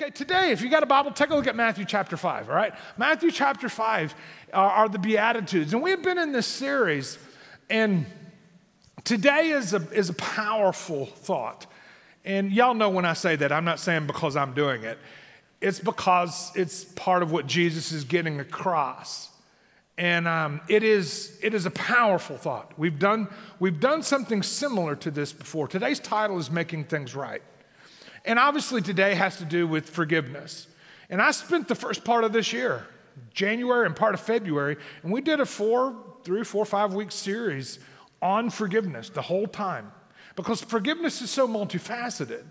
Okay, today, if you got a Bible, take a look at Matthew chapter 5, all right? Matthew chapter 5 are, are the Beatitudes. And we've been in this series, and today is a, is a powerful thought. And y'all know when I say that, I'm not saying because I'm doing it, it's because it's part of what Jesus is getting across. And um, it, is, it is a powerful thought. We've done, we've done something similar to this before. Today's title is Making Things Right. And obviously, today has to do with forgiveness. And I spent the first part of this year, January and part of February, and we did a four, three, four, five week series on forgiveness the whole time because forgiveness is so multifaceted.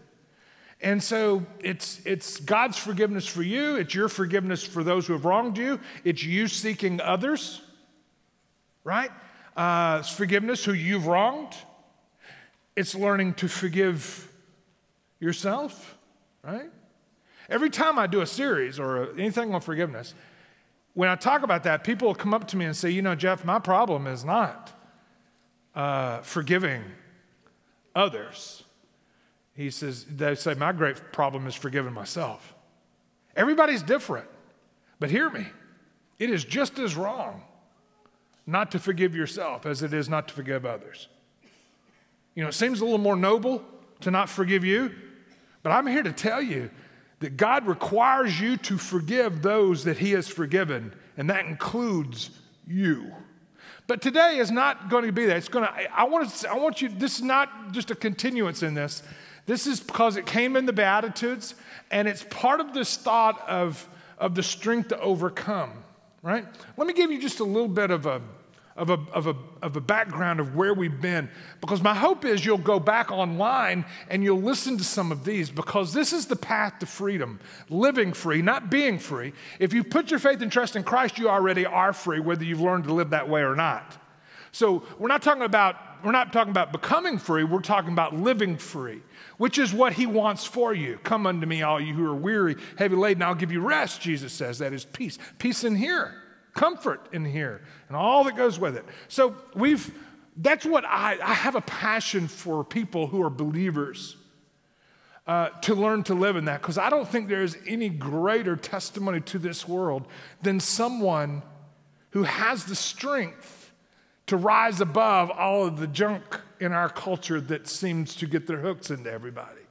And so it's, it's God's forgiveness for you, it's your forgiveness for those who have wronged you, it's you seeking others, right? Uh, it's forgiveness who you've wronged, it's learning to forgive yourself, right? Every time I do a series or anything on forgiveness, when I talk about that, people come up to me and say, You know, Jeff, my problem is not uh, forgiving others. He says, They say, My great problem is forgiving myself. Everybody's different, but hear me, it is just as wrong not to forgive yourself as it is not to forgive others. You know, it seems a little more noble to not forgive you, but I'm here to tell you that God requires you to forgive those that He has forgiven, and that includes you. But today is not going to be that. It's going to, I want, to, I want you, this is not just a continuance in this. This is because it came in the Beatitudes, and it's part of this thought of, of the strength to overcome, right? Let me give you just a little bit of a, of a, of, a, of a background of where we've been. Because my hope is you'll go back online and you'll listen to some of these because this is the path to freedom living free, not being free. If you put your faith and trust in Christ, you already are free, whether you've learned to live that way or not. So we're not talking about we're not talking about becoming free, we're talking about living free, which is what he wants for you. Come unto me, all you who are weary, heavy laden, I'll give you rest, Jesus says. That is peace. Peace in here comfort in here and all that goes with it. So we've, that's what I, I have a passion for people who are believers uh, to learn to live in that because I don't think there is any greater testimony to this world than someone who has the strength to rise above all of the junk in our culture that seems to get their hooks into everybody.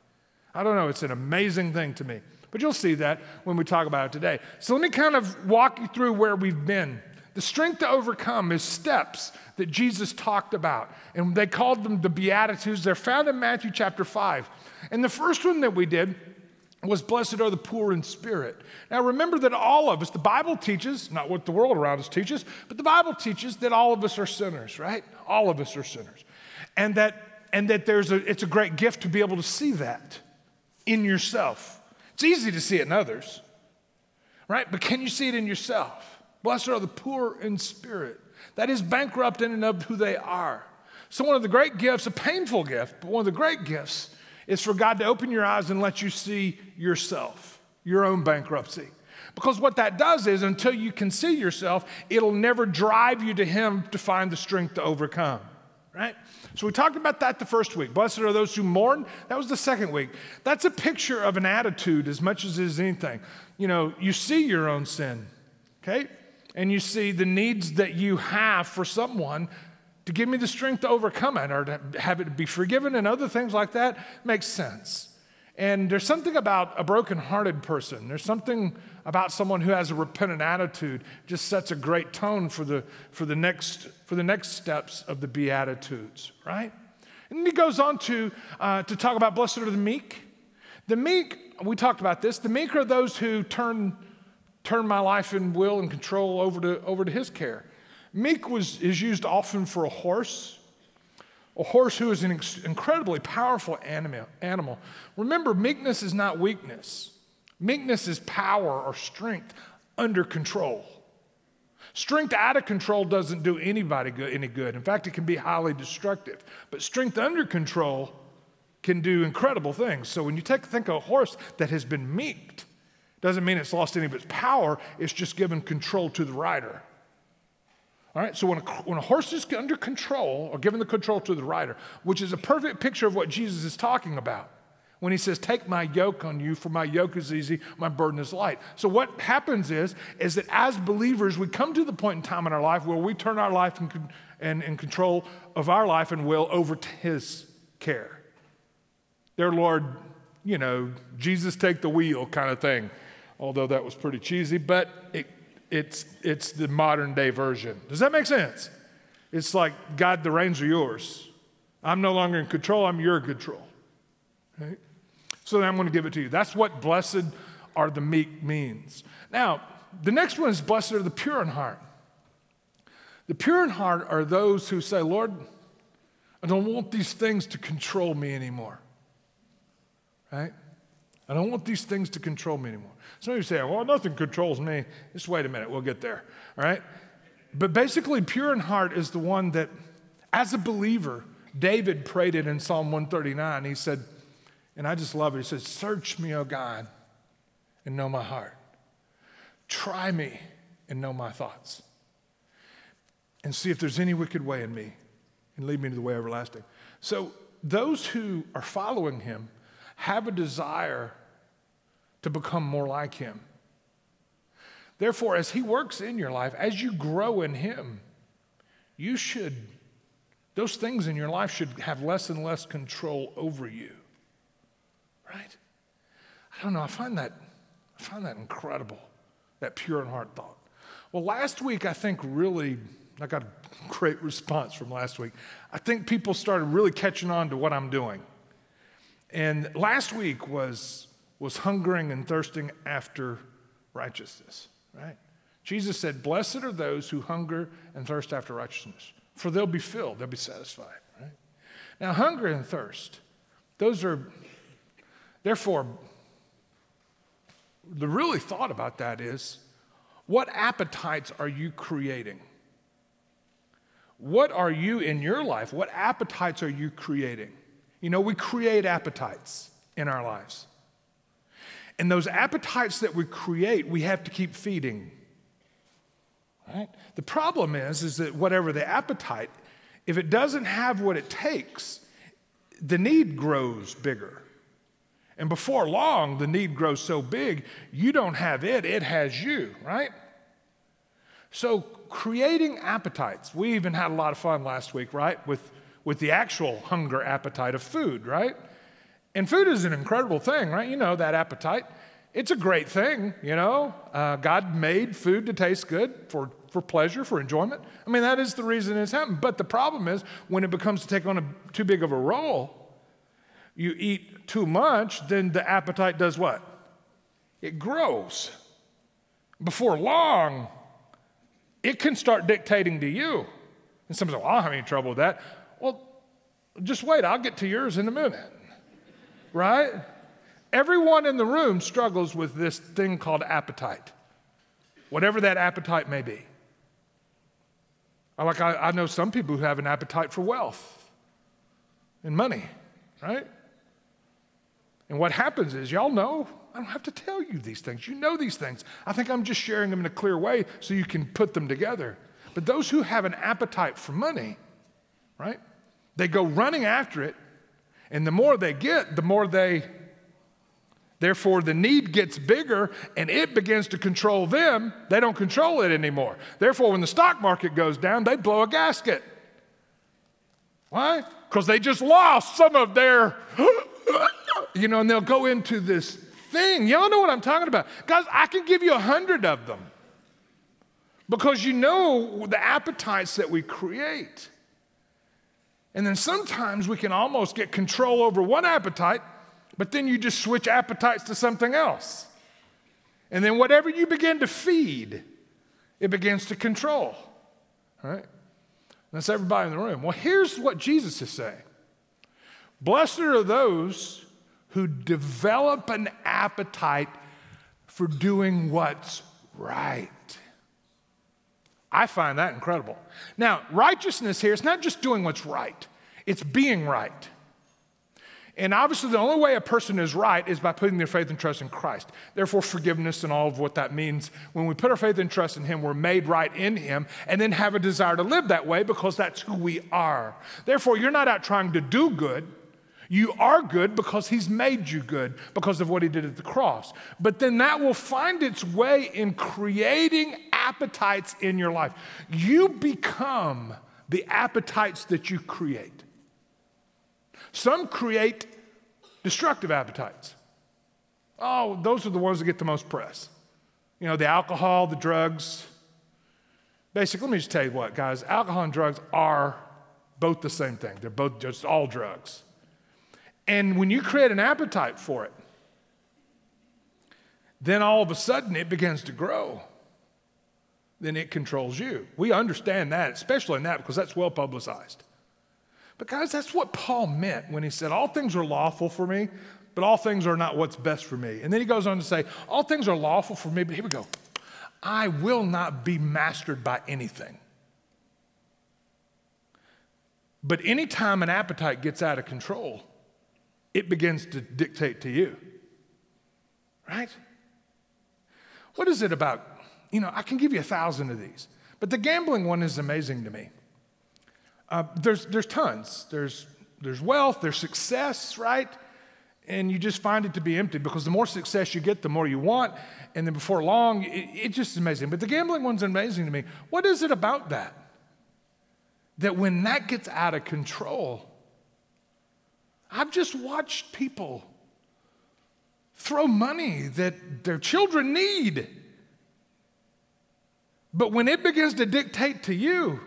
I don't know, it's an amazing thing to me. But you'll see that when we talk about it today. So let me kind of walk you through where we've been. The strength to overcome is steps that Jesus talked about, and they called them the Beatitudes. They're found in Matthew chapter 5. And the first one that we did was blessed are the poor in spirit. Now remember that all of us, the Bible teaches, not what the world around us teaches, but the Bible teaches that all of us are sinners, right? All of us are sinners. And that and that there's a it's a great gift to be able to see that in yourself. It's easy to see it in others, right? But can you see it in yourself? Blessed are the poor in spirit. That is bankrupt in and of who they are. So, one of the great gifts, a painful gift, but one of the great gifts, is for God to open your eyes and let you see yourself, your own bankruptcy. Because what that does is, until you can see yourself, it'll never drive you to Him to find the strength to overcome, right? So we talked about that the first week. Blessed are those who mourn. That was the second week. That's a picture of an attitude as much as it is anything. You know, you see your own sin, okay? And you see the needs that you have for someone to give me the strength to overcome it or to have it be forgiven and other things like that makes sense. And there's something about a broken-hearted person. There's something about someone who has a repentant attitude just sets a great tone for the, for the, next, for the next steps of the Beatitudes, right? And he goes on to, uh, to talk about blessed are the meek. The meek, we talked about this, the meek are those who turn, turn my life and will and control over to, over to his care. Meek was, is used often for a horse a horse who is an incredibly powerful animal. Remember, meekness is not weakness. Meekness is power or strength under control. Strength out of control doesn't do anybody good, any good. In fact, it can be highly destructive. But strength under control can do incredible things. So when you take, think of a horse that has been meeked, doesn't mean it's lost any of its power, it's just given control to the rider. All right, so when a, when a horse is under control or given the control to the rider, which is a perfect picture of what Jesus is talking about, when he says, Take my yoke on you, for my yoke is easy, my burden is light. So what happens is, is that as believers, we come to the point in time in our life where we turn our life and, and, and control of our life and will over to his care. Dear Lord, you know, Jesus take the wheel kind of thing. Although that was pretty cheesy, but it, it's, it's the modern day version. Does that make sense? It's like, God, the reins are yours. I'm no longer in control, I'm your control. Right? So then I'm going to give it to you. That's what blessed are the meek means. Now, the next one is blessed are the pure in heart. The pure in heart are those who say, Lord, I don't want these things to control me anymore. Right? I don't want these things to control me anymore. Some of you say, well, nothing controls me. Just wait a minute, we'll get there. All right? But basically, pure in heart is the one that, as a believer, David prayed it in Psalm 139. He said, and I just love it. He says, Search me, O God, and know my heart. Try me and know my thoughts. And see if there's any wicked way in me, and lead me to the way everlasting. So, those who are following him have a desire to become more like him. Therefore, as he works in your life, as you grow in him, you should, those things in your life should have less and less control over you right? I don't know. I find that, I find that incredible, that pure in heart thought. Well, last week, I think really, I got a great response from last week. I think people started really catching on to what I'm doing. And last week was, was hungering and thirsting after righteousness, right? Jesus said, Blessed are those who hunger and thirst after righteousness, for they'll be filled, they'll be satisfied, right? Now, hunger and thirst, those are Therefore, the really thought about that is what appetites are you creating? What are you in your life? What appetites are you creating? You know, we create appetites in our lives. And those appetites that we create, we have to keep feeding. Right? The problem is, is that whatever the appetite, if it doesn't have what it takes, the need grows bigger. And before long, the need grows so big, you don't have it, it has you, right? So, creating appetites. We even had a lot of fun last week, right? With, with the actual hunger appetite of food, right? And food is an incredible thing, right? You know that appetite. It's a great thing, you know. Uh, God made food to taste good for, for pleasure, for enjoyment. I mean, that is the reason it's happened. But the problem is when it becomes to take on a, too big of a role, you eat too much, then the appetite does what? It grows. Before long, it can start dictating to you. And some say, well, I don't have any trouble with that. Just wait, I'll get to yours in a minute. Right? Everyone in the room struggles with this thing called appetite, whatever that appetite may be. Like I, I know some people who have an appetite for wealth and money, right? And what happens is, y'all know, I don't have to tell you these things. You know these things. I think I'm just sharing them in a clear way so you can put them together. But those who have an appetite for money, right, they go running after it. And the more they get, the more they, therefore, the need gets bigger and it begins to control them. They don't control it anymore. Therefore, when the stock market goes down, they blow a gasket. Why? Because they just lost some of their you know, and they'll go into this thing. Y'all know what I'm talking about. Guys, I can give you a hundred of them because you know the appetites that we create. And then sometimes we can almost get control over one appetite, but then you just switch appetites to something else. And then whatever you begin to feed, it begins to control. Right? That's everybody in the room. Well, here's what Jesus is saying Blessed are those who develop an appetite for doing what's right. I find that incredible. Now, righteousness here, it's not just doing what's right, it's being right. And obviously, the only way a person is right is by putting their faith and trust in Christ. Therefore, forgiveness and all of what that means. When we put our faith and trust in Him, we're made right in Him and then have a desire to live that way because that's who we are. Therefore, you're not out trying to do good, You are good because he's made you good because of what he did at the cross. But then that will find its way in creating appetites in your life. You become the appetites that you create. Some create destructive appetites. Oh, those are the ones that get the most press. You know, the alcohol, the drugs. Basically, let me just tell you what, guys alcohol and drugs are both the same thing. They're both just all drugs. And when you create an appetite for it, then all of a sudden it begins to grow. Then it controls you. We understand that, especially in that, because that's well publicized. But, guys, that's what Paul meant when he said, All things are lawful for me, but all things are not what's best for me. And then he goes on to say, All things are lawful for me, but here we go. I will not be mastered by anything. But anytime an appetite gets out of control, it begins to dictate to you. Right? What is it about? You know, I can give you a thousand of these, but the gambling one is amazing to me. Uh, there's, there's tons. There's, there's wealth, there's success, right? And you just find it to be empty because the more success you get, the more you want. And then before long, it, just amazing. But the gambling one's amazing to me. What is it about that? That when that gets out of control, I've just watched people throw money that their children need. But when it begins to dictate to you,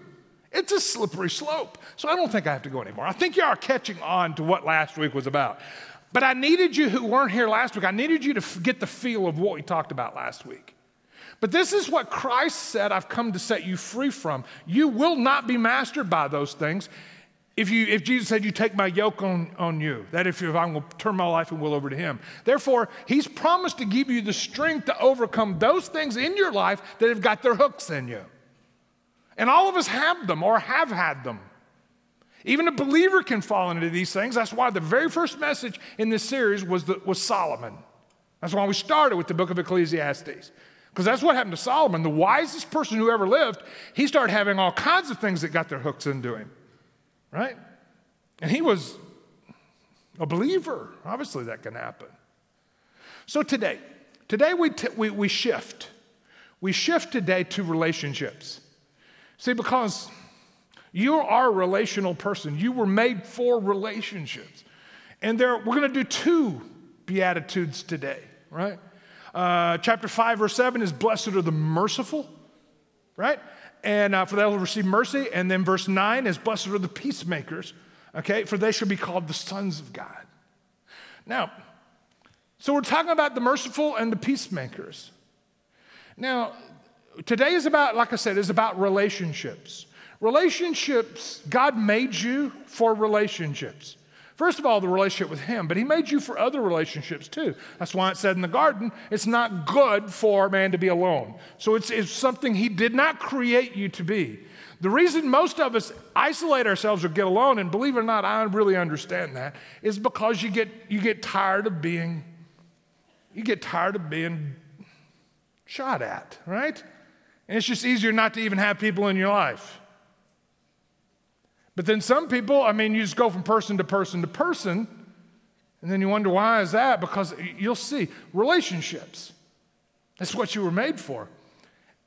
it's a slippery slope. So I don't think I have to go anymore. I think you are catching on to what last week was about. But I needed you who weren't here last week, I needed you to get the feel of what we talked about last week. But this is what Christ said I've come to set you free from. You will not be mastered by those things. If, you, if Jesus said, You take my yoke on, on you, that if, if I'm going to turn my life and will over to Him. Therefore, He's promised to give you the strength to overcome those things in your life that have got their hooks in you. And all of us have them or have had them. Even a believer can fall into these things. That's why the very first message in this series was, the, was Solomon. That's why we started with the book of Ecclesiastes. Because that's what happened to Solomon, the wisest person who ever lived. He started having all kinds of things that got their hooks into him right? And he was a believer. Obviously, that can happen. So today, today we, t- we, we shift. We shift today to relationships. See, because you are a relational person, you were made for relationships. And there, we're going to do two Beatitudes today, right? Uh, chapter 5, verse 7 is Blessed are the merciful, right? And uh, for they will receive mercy. And then verse 9 is, Blessed are the peacemakers, okay, for they shall be called the sons of God. Now, so we're talking about the merciful and the peacemakers. Now, today is about, like I said, is about relationships. Relationships, God made you for relationships. First of all, the relationship with Him, but He made you for other relationships too. That's why it said in the garden, it's not good for man to be alone. So it's, it's something He did not create you to be. The reason most of us isolate ourselves or get alone, and believe it or not, I really understand that, is because you get, you get tired of being, you get tired of being shot at, right? And it's just easier not to even have people in your life. But then some people, I mean, you just go from person to person to person, and then you wonder why is that? Because you'll see relationships. That's what you were made for.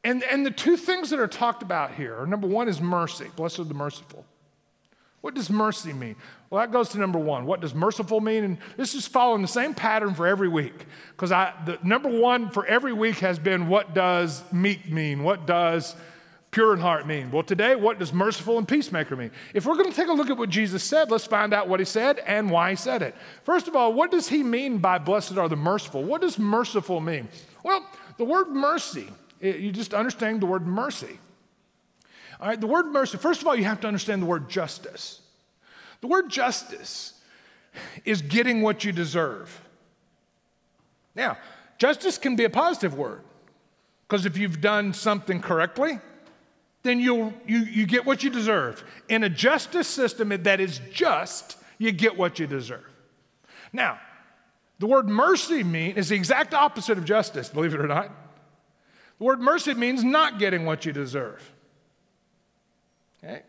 And, and the two things that are talked about here number one is mercy. Blessed are the merciful. What does mercy mean? Well, that goes to number one. What does merciful mean? And this is following the same pattern for every week. Because I the number one for every week has been what does meek mean? What does pure in heart mean? Well, today, what does merciful and peacemaker mean? If we're going to take a look at what Jesus said, let's find out what he said and why he said it. First of all, what does he mean by blessed are the merciful? What does merciful mean? Well, the word mercy, you just understand the word mercy. All right, the word mercy, first of all, you have to understand the word justice. The word justice is getting what you deserve. Now, justice can be a positive word because if you've done something correctly, then you'll, you, you get what you deserve. In a justice system that is just, you get what you deserve. Now, the word mercy mean is the exact opposite of justice, believe it or not. The word mercy means not getting what you deserve. Okay?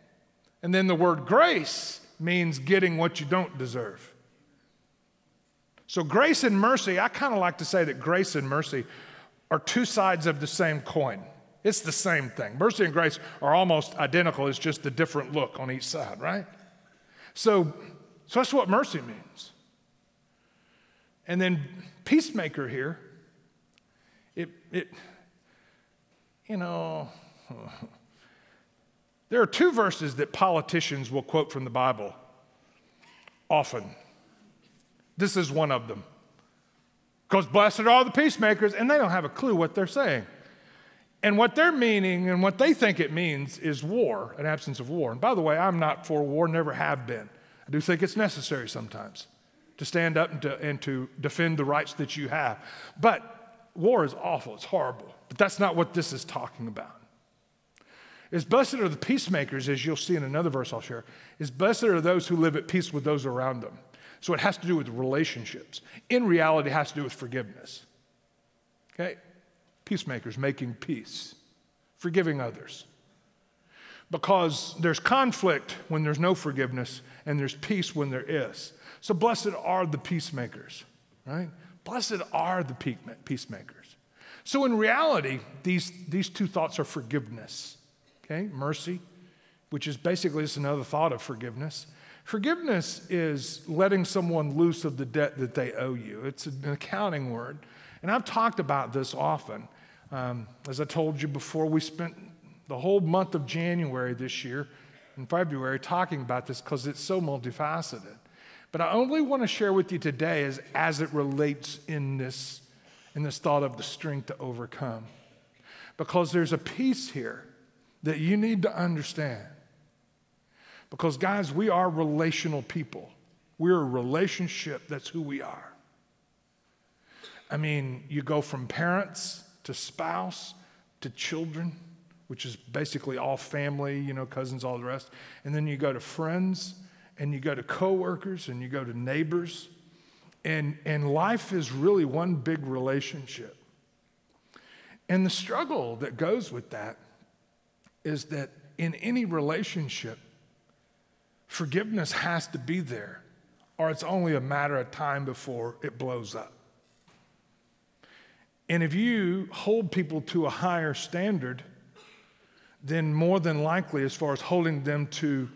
And then the word grace means getting what you don't deserve. So, grace and mercy, I kind of like to say that grace and mercy are two sides of the same coin. It's the same thing. Mercy and grace are almost identical, it's just a different look on each side, right? So, so that's what mercy means. And then peacemaker here, it, it you know, there are two verses that politicians will quote from the Bible often. This is one of them. Because blessed are all the peacemakers, and they don't have a clue what they're saying. And what they're meaning and what they think it means is war, an absence of war. And by the way, I'm not for war, never have been. I do think it's necessary sometimes to stand up and to, and to defend the rights that you have. But war is awful, it's horrible. But that's not what this is talking about. Is blessed are the peacemakers, as you'll see in another verse I'll share, is blessed are those who live at peace with those around them. So it has to do with relationships. In reality, it has to do with forgiveness. Okay? Peacemakers making peace, forgiving others. Because there's conflict when there's no forgiveness, and there's peace when there is. So blessed are the peacemakers, right? Blessed are the peacemakers. So in reality, these, these two thoughts are forgiveness, okay? Mercy, which is basically just another thought of forgiveness. Forgiveness is letting someone loose of the debt that they owe you. It's an accounting word. And I've talked about this often. Um, as I told you before, we spent the whole month of January this year and February talking about this because it's so multifaceted. But I only want to share with you today is as it relates in this, in this thought of the strength to overcome. Because there's a piece here that you need to understand. Because, guys, we are relational people. We're a relationship, that's who we are. I mean, you go from parents to spouse to children, which is basically all family, you know, cousins, all the rest. And then you go to friends and you go to coworkers and you go to neighbors. And, and life is really one big relationship. And the struggle that goes with that is that in any relationship, forgiveness has to be there, or it's only a matter of time before it blows up. And if you hold people to a higher standard, then more than likely, as far as holding them to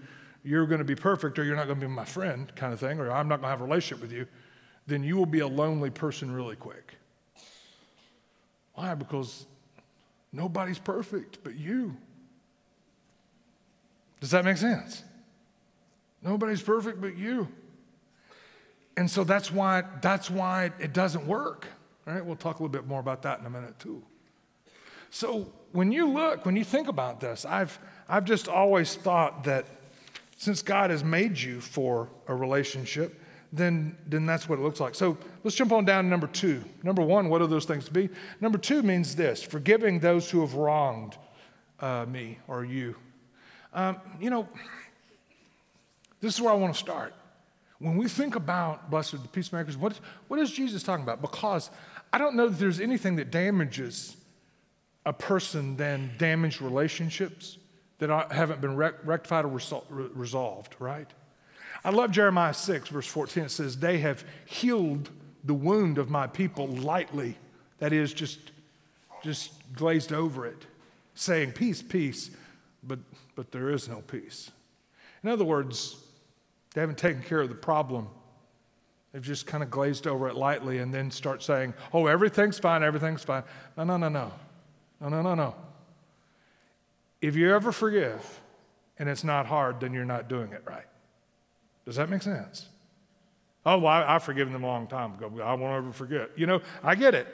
you're going to be perfect or you're not going to be my friend kind of thing, or I'm not going to have a relationship with you, then you will be a lonely person really quick. Why? Because nobody's perfect but you. Does that make sense? Nobody's perfect but you. And so that's why that's why it doesn't work. All right, we'll talk a little bit more about that in a minute too. So when you look, when you think about this, I've I've just always thought that since God has made you for a relationship, then, then that's what it looks like. So let's jump on down to number two. Number one, what are those things to be? Number two means this forgiving those who have wronged uh, me or you. Um, you know, this is where I want to start. When we think about blessed the peacemakers, what what is Jesus talking about? Because I don't know that there's anything that damages a person than damaged relationships that haven't been rectified or resolved, right? I love Jeremiah 6, verse 14. It says, They have healed the wound of my people lightly. That is, just, just glazed over it, saying, Peace, peace, but, but there is no peace. In other words, they haven't taken care of the problem. They've just kind of glazed over it lightly and then start saying, Oh, everything's fine, everything's fine. No, no, no, no. No, no, no, no. If you ever forgive and it's not hard, then you're not doing it right. Does that make sense? Oh, well, I, have forgiven them a long time ago. I won't ever forget. You know, I get it.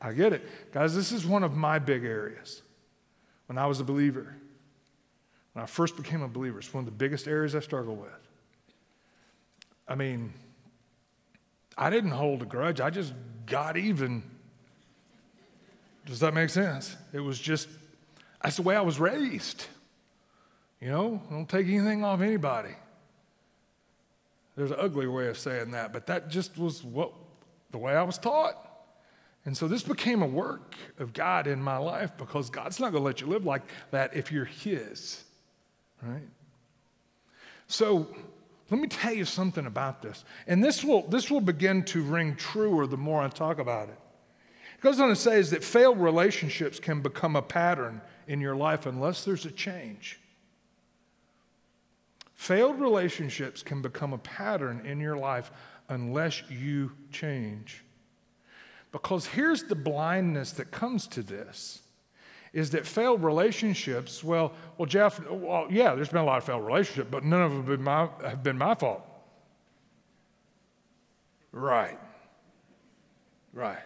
I get it. Guys, this is one of my big areas. When I was a believer, when I first became a believer, it's one of the biggest areas I struggle with. I mean, I didn't hold a grudge, I just got even. Does that make sense? It was just that's the way I was raised. You know, don't take anything off anybody. There's an uglier way of saying that, but that just was what the way I was taught. And so this became a work of God in my life because God's not going to let you live like that if you're His, right? So, Let me tell you something about this. And this will, this will begin to ring truer the more I talk about it. It goes on to say is that failed relationships can become a pattern in your life unless there's a change. Failed relationships can become a pattern in your life unless you change. Because here's the blindness that comes to this is that failed relationships, well, well, Jeff, well, yeah, there's been a lot of failed relationships, but none of them have been my, have been my fault. Right. Right.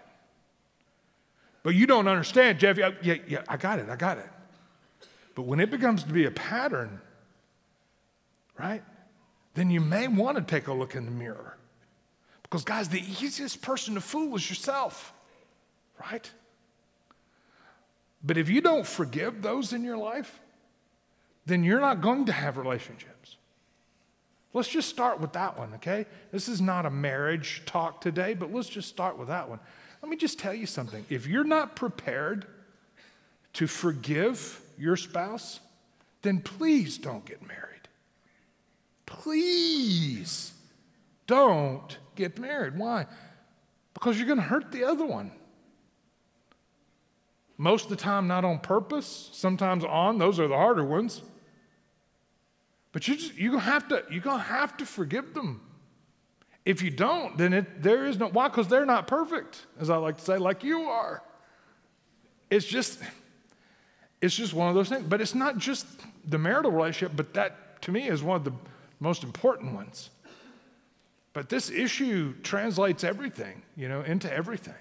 But you don't understand, Jeff. Yeah, yeah, yeah, I got it, I got it. But when it becomes to be a pattern, right, then you may want to take a look in the mirror. Because, guys, the easiest person to fool is yourself, right? But if you don't forgive those in your life, then you're not going to have relationships. Let's just start with that one, okay? This is not a marriage talk today, but let's just start with that one. Let me just tell you something. If you're not prepared to forgive your spouse, then please don't get married. Please don't get married. Why? Because you're going to hurt the other one. Most of the time, not on purpose, sometimes on. Those are the harder ones. But you just, you're going to have to, forgive them. If you don't, then it, there is no, why? Because they're not perfect, as I like to say, like you are. It's just, it's just one of those things. But it's not just the marital relationship, but that to me is one of the most important ones. But this issue translates everything, you know, into everything.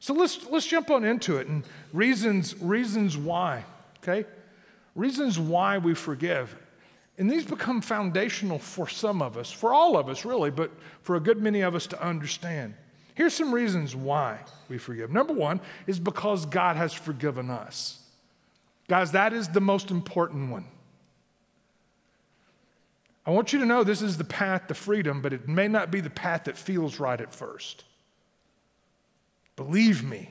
So let's, let's jump on into it and reasons, reasons why, okay? Reasons why we forgive. And these become foundational for some of us, for all of us really, but for a good many of us to understand. Here's some reasons why we forgive. Number one is because God has forgiven us. Guys, that is the most important one. I want you to know this is the path to freedom, but it may not be the path that feels right at first. Believe me,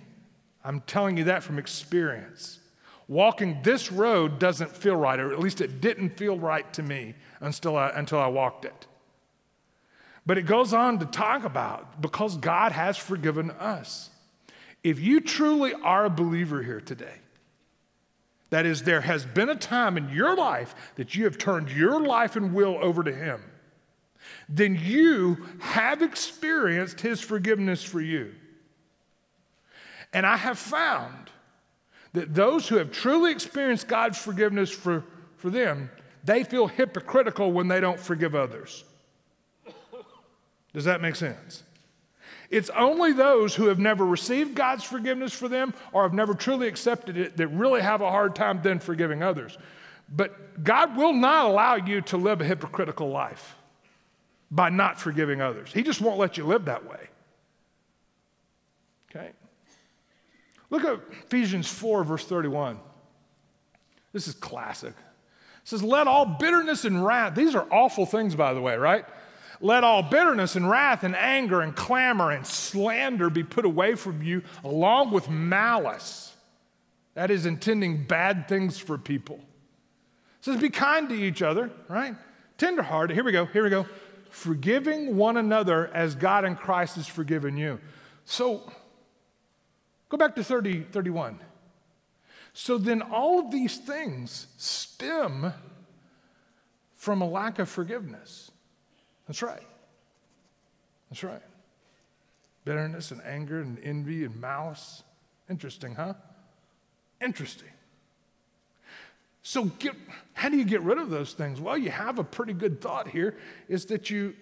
I'm telling you that from experience. Walking this road doesn't feel right, or at least it didn't feel right to me until I, until I walked it. But it goes on to talk about because God has forgiven us. If you truly are a believer here today, that is, there has been a time in your life that you have turned your life and will over to Him, then you have experienced His forgiveness for you. And I have found that those who have truly experienced God's forgiveness for, for them, they feel hypocritical when they don't forgive others. Does that make sense? It's only those who have never received God's forgiveness for them or have never truly accepted it that really have a hard time then forgiving others. But God will not allow you to live a hypocritical life by not forgiving others. He just won't let you live that way. Okay? Look at Ephesians 4, verse 31. This is classic. It says, Let all bitterness and wrath, these are awful things, by the way, right? Let all bitterness and wrath and anger and clamor and slander be put away from you, along with malice. That is intending bad things for people. It says, Be kind to each other, right? Tenderhearted. Here we go, here we go. Forgiving one another as God in Christ has forgiven you. So, Go back to 30, 31. So then all of these things stem from a lack of forgiveness. That's right. That's right. Bitterness and anger and envy and malice. Interesting, huh? Interesting. So, get, how do you get rid of those things? Well, you have a pretty good thought here is that you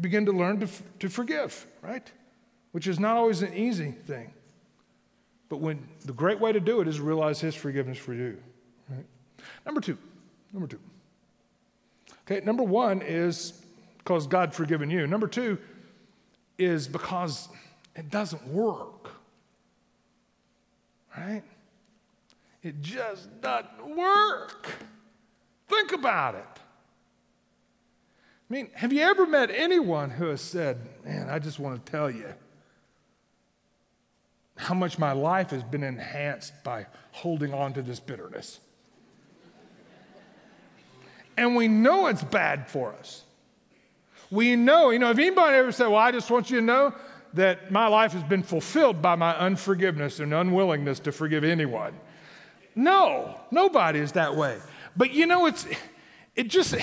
begin to learn to, to forgive, right? Which is not always an easy thing. But when the great way to do it is realize his forgiveness for you. Right? Number two. Number two. Okay, number one is because God forgiven you. Number two is because it doesn't work. Right? It just doesn't work. Think about it. I mean, have you ever met anyone who has said, Man, I just want to tell you, how much my life has been enhanced by holding on to this bitterness. And we know it's bad for us. We know, you know, if anybody ever said, Well, I just want you to know that my life has been fulfilled by my unforgiveness and unwillingness to forgive anyone. No, nobody is that way. But you know, it's it just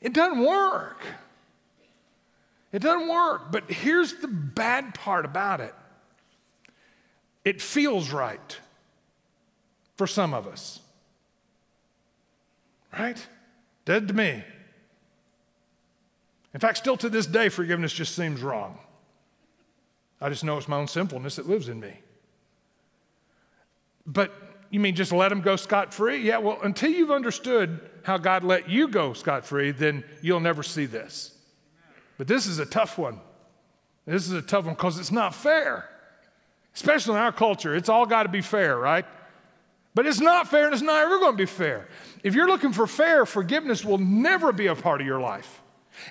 it doesn't work. It doesn't work. But here's the bad part about it. It feels right for some of us. Right? Dead to me. In fact, still to this day, forgiveness just seems wrong. I just know it's my own sinfulness that lives in me. But you mean just let them go scot free? Yeah, well, until you've understood how God let you go scot free, then you'll never see this. But this is a tough one. This is a tough one because it's not fair, especially in our culture. It's all got to be fair, right? But it's not fair and it's not ever going to be fair. If you're looking for fair, forgiveness will never be a part of your life.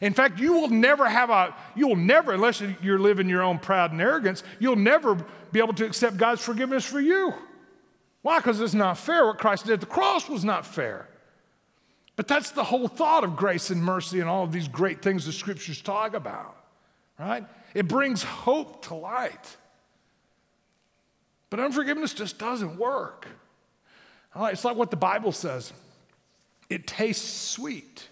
In fact, you will never have a, you will never, unless you're living your own pride and arrogance, you'll never be able to accept God's forgiveness for you. Why? Because it's not fair. What Christ did at the cross was not fair. But that's the whole thought of grace and mercy and all of these great things the scriptures talk about, right? It brings hope to light. But unforgiveness just doesn't work. It's like what the Bible says it tastes sweet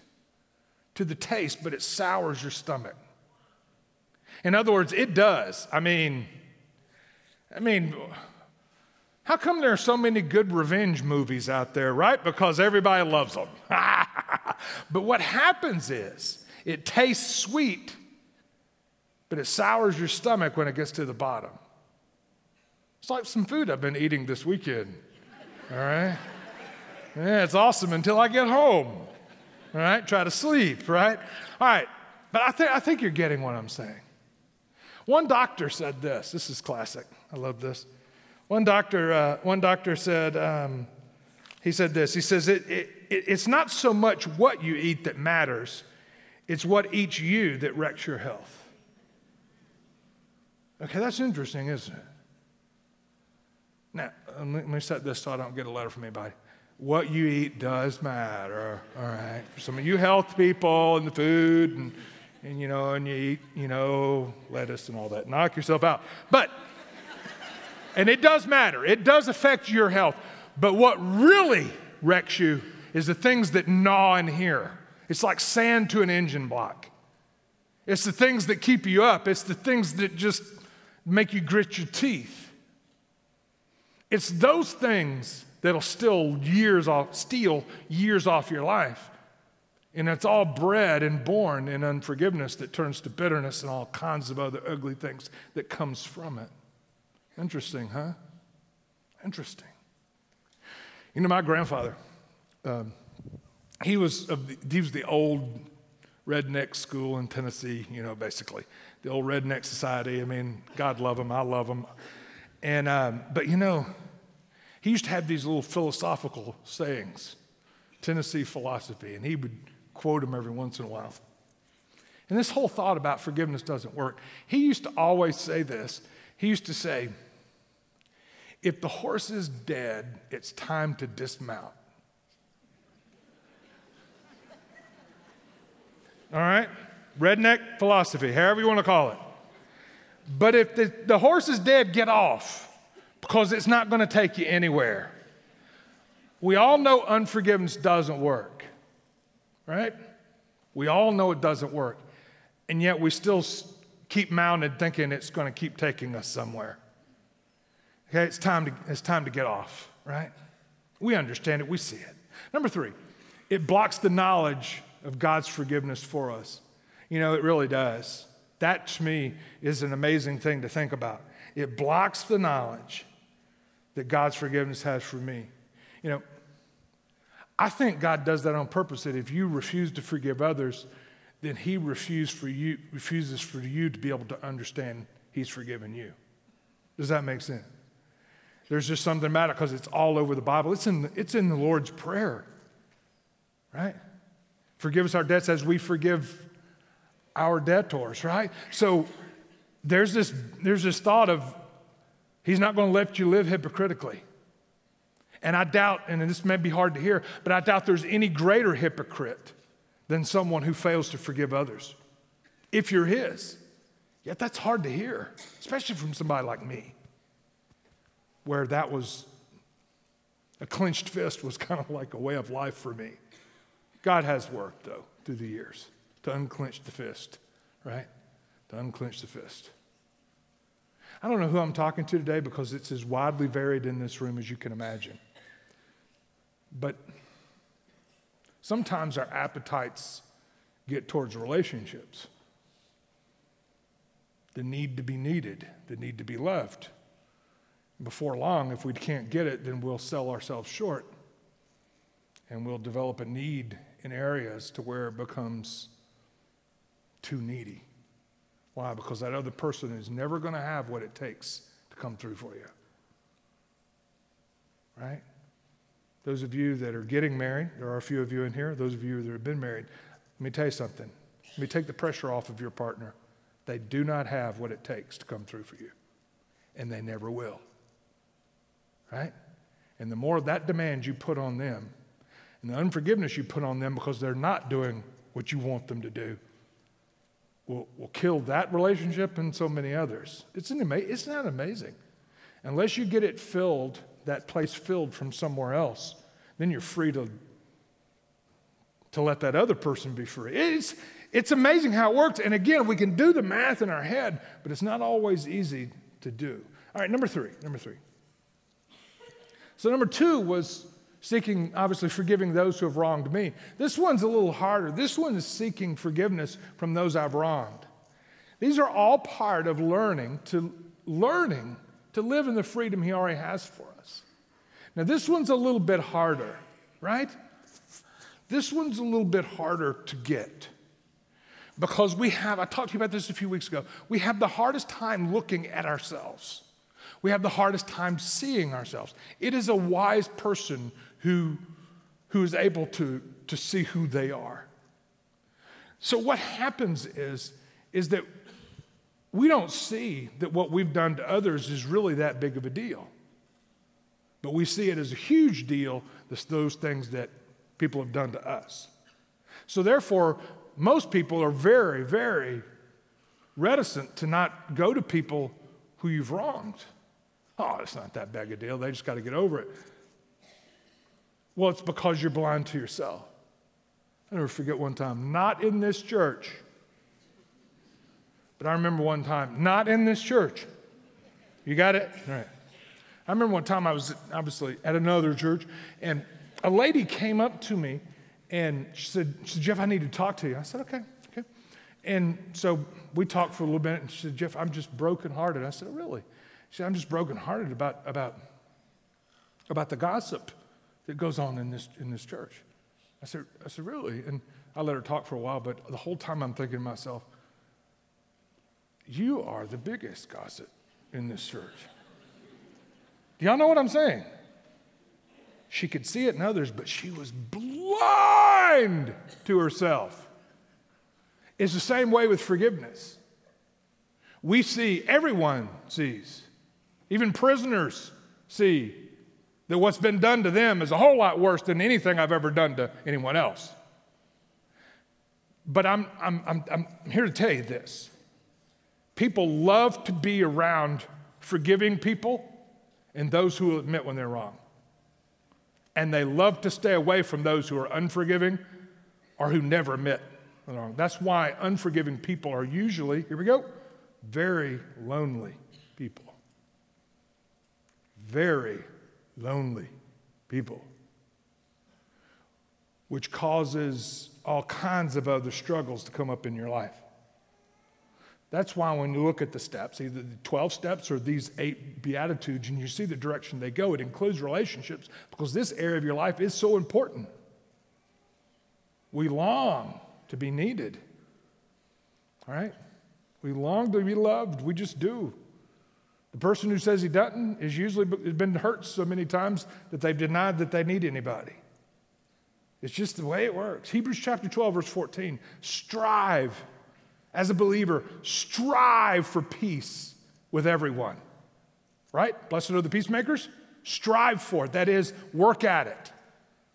to the taste, but it sours your stomach. In other words, it does. I mean, I mean, how come there are so many good revenge movies out there, right? Because everybody loves them. but what happens is it tastes sweet, but it sours your stomach when it gets to the bottom. It's like some food I've been eating this weekend. All right? Yeah, it's awesome until I get home. All right, try to sleep, right? All right, but I, th- I think you're getting what I'm saying. One doctor said this. This is classic. I love this. One doctor, uh, one doctor said, um, he said this. He says, it, it, it's not so much what you eat that matters, it's what eats you that wrecks your health. Okay, that's interesting, isn't it? Now, let me set this so I don't get a letter from anybody what you eat does matter, all right? For some of you health people and the food and, and you know, and you eat, you know, lettuce and all that. Knock yourself out. But, and it does matter. It does affect your health. But what really wrecks you is the things that gnaw in here. It's like sand to an engine block. It's the things that keep you up. It's the things that just make you grit your teeth. It's those things that'll still years off, steal years off your life. And it's all bred and born in unforgiveness that turns to bitterness and all kinds of other ugly things that comes from it. Interesting, huh? Interesting. You know, my grandfather, um, he was the, he was the old redneck school in Tennessee. You know, basically the old redneck society. I mean, God love him, I love him, and um, but you know, he used to have these little philosophical sayings, Tennessee philosophy, and he would quote them every once in a while. And this whole thought about forgiveness doesn't work. He used to always say this. He used to say, if the horse is dead, it's time to dismount. All right? Redneck philosophy, however you want to call it. But if the, the horse is dead, get off because it's not going to take you anywhere. We all know unforgiveness doesn't work, right? We all know it doesn't work. And yet we still keep mounted thinking it's going to keep taking us somewhere. Okay, it's time to, it's time to get off, right? We understand it, we see it. Number three, it blocks the knowledge of God's forgiveness for us. You know, it really does. That to me is an amazing thing to think about. It blocks the knowledge that God's forgiveness has for me. You know, I think God does that on purpose, that if you refuse to forgive others, then He refused for you, refuses for you to be able to understand He's forgiven you. Does that make sense? There's just something about it because it's all over the Bible. It's in, the, it's in the Lord's Prayer, right? Forgive us our debts as we forgive our debtors, right? So there's this, there's this thought of He's not going to let you live hypocritically. And I doubt, and this may be hard to hear, but I doubt there's any greater hypocrite than someone who fails to forgive others if you're His. Yet that's hard to hear, especially from somebody like me, where that was a clenched fist was kind of like a way of life for me. God has worked, though, through the years to unclench the fist, right? To unclench the fist. I don't know who I'm talking to today because it's as widely varied in this room as you can imagine. But sometimes our appetites get towards relationships the need to be needed, the need to be loved. Before long, if we can't get it, then we'll sell ourselves short and we'll develop a need in areas to where it becomes too needy. Why? Because that other person is never going to have what it takes to come through for you. Right? Those of you that are getting married, there are a few of you in here, those of you that have been married, let me tell you something. Let me take the pressure off of your partner. They do not have what it takes to come through for you, and they never will. Right? And the more that demand you put on them, and the unforgiveness you put on them because they're not doing what you want them to do, will, will kill that relationship and so many others. It's an ama- isn't that amazing? Unless you get it filled, that place filled from somewhere else, then you're free to, to let that other person be free. It's, it's amazing how it works. And again, we can do the math in our head, but it's not always easy to do. All right, number three. Number three. So, number two was seeking, obviously, forgiving those who have wronged me. This one's a little harder. This one is seeking forgiveness from those I've wronged. These are all part of learning to learning to live in the freedom He already has for us. Now, this one's a little bit harder, right? This one's a little bit harder to get because we have, I talked to you about this a few weeks ago, we have the hardest time looking at ourselves. We have the hardest time seeing ourselves. It is a wise person who, who is able to, to see who they are. So, what happens is, is that we don't see that what we've done to others is really that big of a deal. But we see it as a huge deal, those things that people have done to us. So, therefore, most people are very, very reticent to not go to people who you've wronged. Oh, it's not that big a deal. They just got to get over it. Well, it's because you're blind to yourself. I never forget one time, not in this church, but I remember one time, not in this church. You got it? All right. I remember one time I was obviously at another church, and a lady came up to me and she said, she said, Jeff, I need to talk to you. I said, okay, okay. And so we talked for a little bit, and she said, Jeff, I'm just brokenhearted. I said, really? She said, I'm just brokenhearted about, about, about the gossip that goes on in this, in this church. I said, I said, really? And I let her talk for a while, but the whole time I'm thinking to myself, you are the biggest gossip in this church. Do y'all know what I'm saying? She could see it in others, but she was blind to herself. It's the same way with forgiveness. We see, everyone sees, even prisoners see that what's been done to them is a whole lot worse than anything I've ever done to anyone else. But I'm, I'm, I'm, I'm here to tell you this people love to be around forgiving people and those who admit when they're wrong. And they love to stay away from those who are unforgiving or who never admit wrong. That's why unforgiving people are usually, here we go, very lonely people. Very lonely people, which causes all kinds of other struggles to come up in your life. That's why when you look at the steps, either the 12 steps or these eight Beatitudes, and you see the direction they go, it includes relationships because this area of your life is so important. We long to be needed, all right? We long to be loved. We just do. The person who says he doesn't is usually been hurt so many times that they've denied that they need anybody. It's just the way it works. Hebrews chapter 12, verse 14 strive as a believer, strive for peace with everyone. Right? Blessed are the peacemakers. Strive for it. That is, work at it.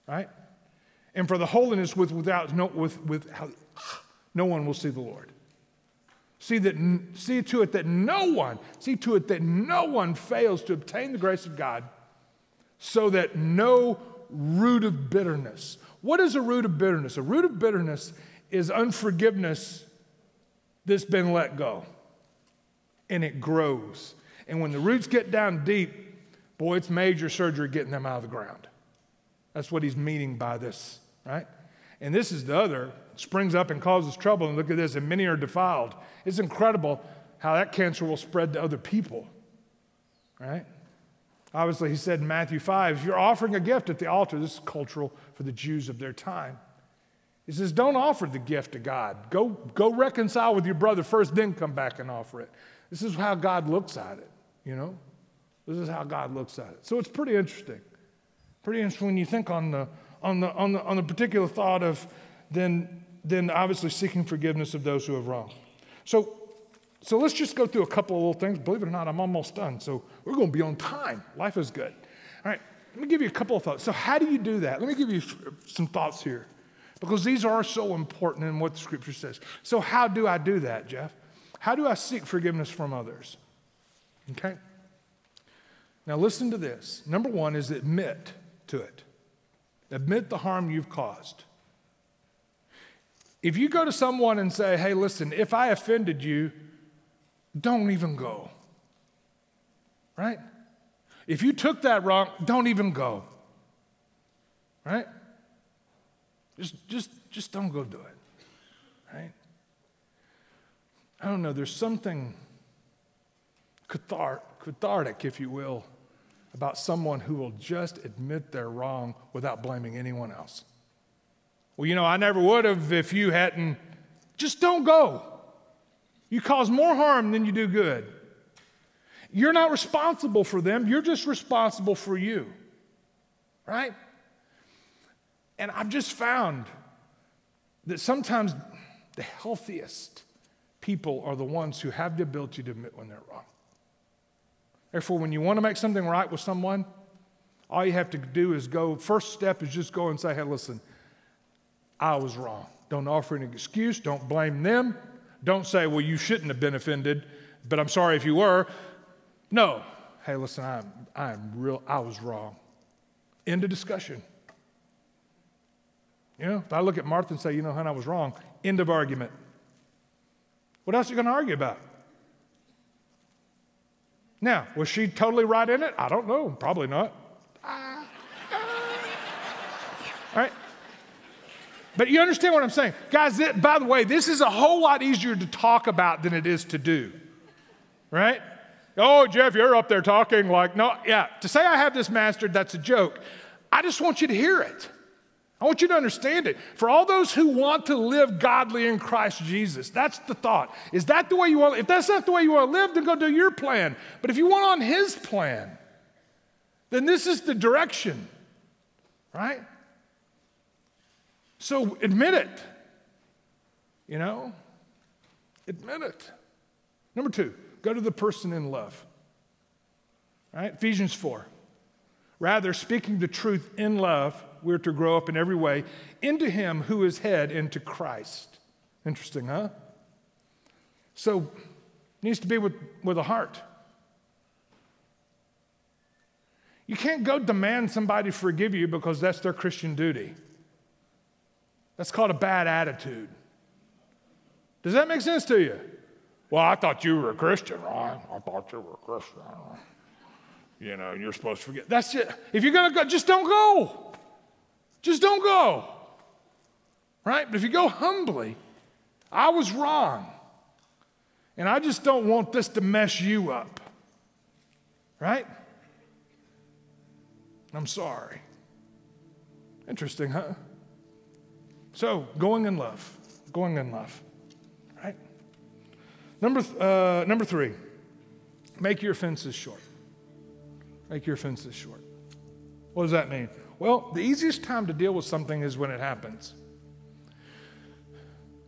Right? and for the holiness with, without, no, with, with no one will see the Lord. See, that, see to it that no one, see to it that no one fails to obtain the grace of God, so that no root of bitterness. What is a root of bitterness? A root of bitterness is unforgiveness that's been let go, and it grows. And when the roots get down deep, boy, it's major surgery getting them out of the ground. That's what he's meaning by this, right? And this is the other springs up and causes trouble. And look at this, and many are defiled. It's incredible how that cancer will spread to other people, right? Obviously, he said in Matthew 5, if you're offering a gift at the altar, this is cultural for the Jews of their time. He says, don't offer the gift to God. Go, go reconcile with your brother first, then come back and offer it. This is how God looks at it, you know? This is how God looks at it. So it's pretty interesting. Pretty interesting when you think on the, on the, on the, on the particular thought of then, then obviously seeking forgiveness of those who have wronged. So, so let's just go through a couple of little things. Believe it or not, I'm almost done. So we're going to be on time. Life is good. All right, let me give you a couple of thoughts. So, how do you do that? Let me give you some thoughts here because these are so important in what the scripture says. So, how do I do that, Jeff? How do I seek forgiveness from others? Okay? Now, listen to this. Number one is admit to it, admit the harm you've caused. If you go to someone and say, hey, listen, if I offended you, don't even go. Right? If you took that wrong, don't even go. Right? Just, just, just don't go do it. Right? I don't know, there's something cathartic, if you will, about someone who will just admit they're wrong without blaming anyone else. Well, you know, I never would have if you hadn't. Just don't go. You cause more harm than you do good. You're not responsible for them, you're just responsible for you. Right? And I've just found that sometimes the healthiest people are the ones who have the ability to admit when they're wrong. Therefore, when you want to make something right with someone, all you have to do is go, first step is just go and say, hey, listen, I was wrong. Don't offer an excuse. Don't blame them. Don't say, well, you shouldn't have been offended, but I'm sorry if you were. No. Hey, listen, I'm, I'm real, I was wrong. End of discussion. You know, if I look at Martha and say, you know, honey, I was wrong, end of argument. What else are you going to argue about? Now, was she totally right in it? I don't know. Probably not. All right. But you understand what I'm saying? Guys, by the way, this is a whole lot easier to talk about than it is to do. Right? Oh, Jeff, you're up there talking like, no, yeah. To say I have this mastered, that's a joke. I just want you to hear it. I want you to understand it. For all those who want to live godly in Christ Jesus, that's the thought. Is that the way you want? If that's not the way you want to live, then go do your plan. But if you want on His plan, then this is the direction, right? So admit it. You know, admit it. Number two, go to the person in love. Right? Ephesians 4. Rather, speaking the truth in love, we're to grow up in every way into Him who is head, into Christ. Interesting, huh? So, it needs to be with, with a heart. You can't go demand somebody forgive you because that's their Christian duty. That's called a bad attitude. Does that make sense to you? Well, I thought you were a Christian, Ron. I thought you were a Christian. You know, you're supposed to forget. That's it. If you're going to go, just don't go. Just don't go. Right? But if you go humbly, I was wrong. And I just don't want this to mess you up. Right? I'm sorry. Interesting, huh? So, going in love, going in love, right? Number, uh, number three, make your fences short. Make your fences short. What does that mean? Well, the easiest time to deal with something is when it happens.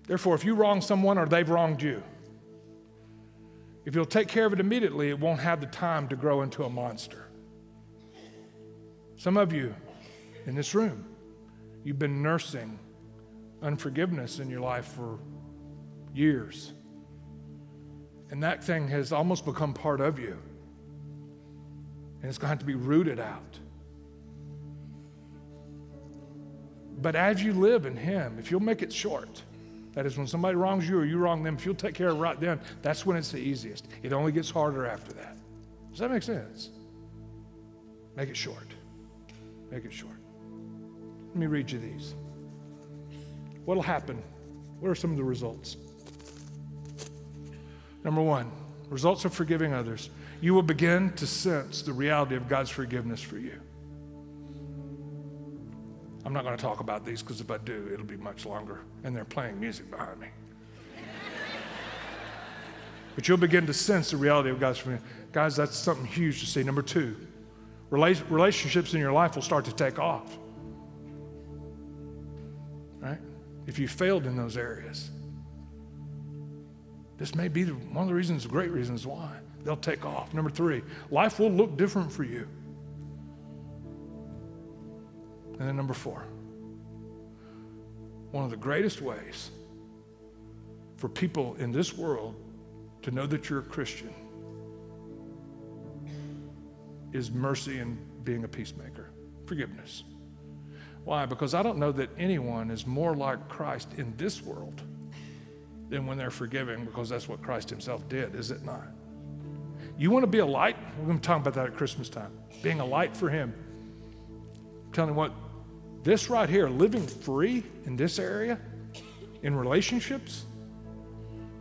Therefore, if you wrong someone or they've wronged you, if you'll take care of it immediately, it won't have the time to grow into a monster. Some of you in this room, You've been nursing unforgiveness in your life for years. And that thing has almost become part of you. And it's going to have to be rooted out. But as you live in Him, if you'll make it short, that is when somebody wrongs you or you wrong them, if you'll take care of right then, that's when it's the easiest. It only gets harder after that. Does that make sense? Make it short. Make it short. Let me read you these. What'll happen? What are some of the results? Number one, results of forgiving others. You will begin to sense the reality of God's forgiveness for you. I'm not going to talk about these because if I do, it'll be much longer. And they're playing music behind me. but you'll begin to sense the reality of God's forgiveness. Guys, that's something huge to see. Number two, relationships in your life will start to take off. Right? If you failed in those areas. This may be one of the reasons, great reasons why they'll take off. Number three, life will look different for you. And then number four, one of the greatest ways for people in this world to know that you're a Christian is mercy and being a peacemaker, forgiveness. Why? Because I don't know that anyone is more like Christ in this world than when they're forgiving, because that's what Christ Himself did, is it not? You want to be a light? We're going to talk about that at Christmas time. Being a light for Him. I'm telling what, this right here, living free in this area, in relationships,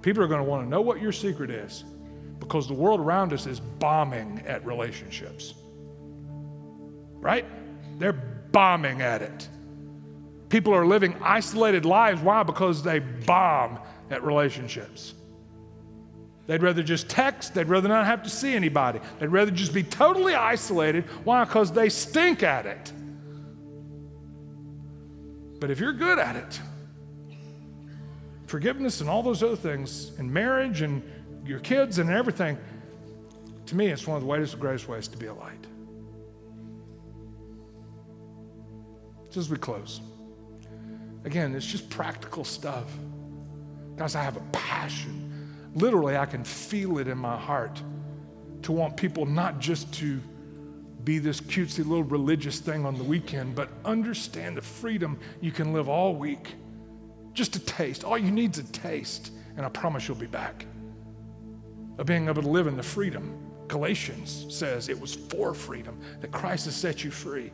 people are going to want to know what your secret is because the world around us is bombing at relationships. Right? They're bombing at it. People are living isolated lives. Why? Because they bomb at relationships. They'd rather just text. They'd rather not have to see anybody. They'd rather just be totally isolated. Why? Because they stink at it. But if you're good at it, forgiveness and all those other things, and marriage and your kids and everything, to me, it's one of the greatest, greatest ways to be a light. Just as we close, again, it's just practical stuff. Guys, I have a passion. Literally, I can feel it in my heart to want people not just to be this cutesy little religious thing on the weekend, but understand the freedom you can live all week. Just a taste. All you need is a taste, and I promise you'll be back. Of being able to live in the freedom. Galatians says it was for freedom that Christ has set you free.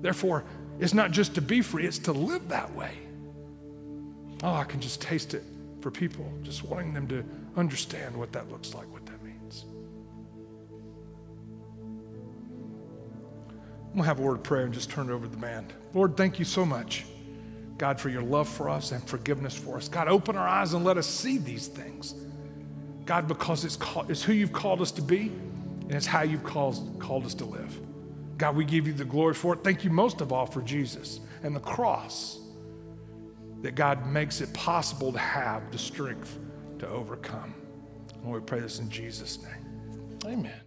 Therefore, it's not just to be free, it's to live that way. Oh, I can just taste it for people, just wanting them to understand what that looks like, I'm going to have a word of prayer and just turn it over to the band. Lord, thank you so much, God, for your love for us and forgiveness for us. God, open our eyes and let us see these things. God, because it's, called, it's who you've called us to be and it's how you've called, called us to live. God, we give you the glory for it. Thank you most of all for Jesus and the cross that God makes it possible to have the strength to overcome. And we pray this in Jesus' name. Amen.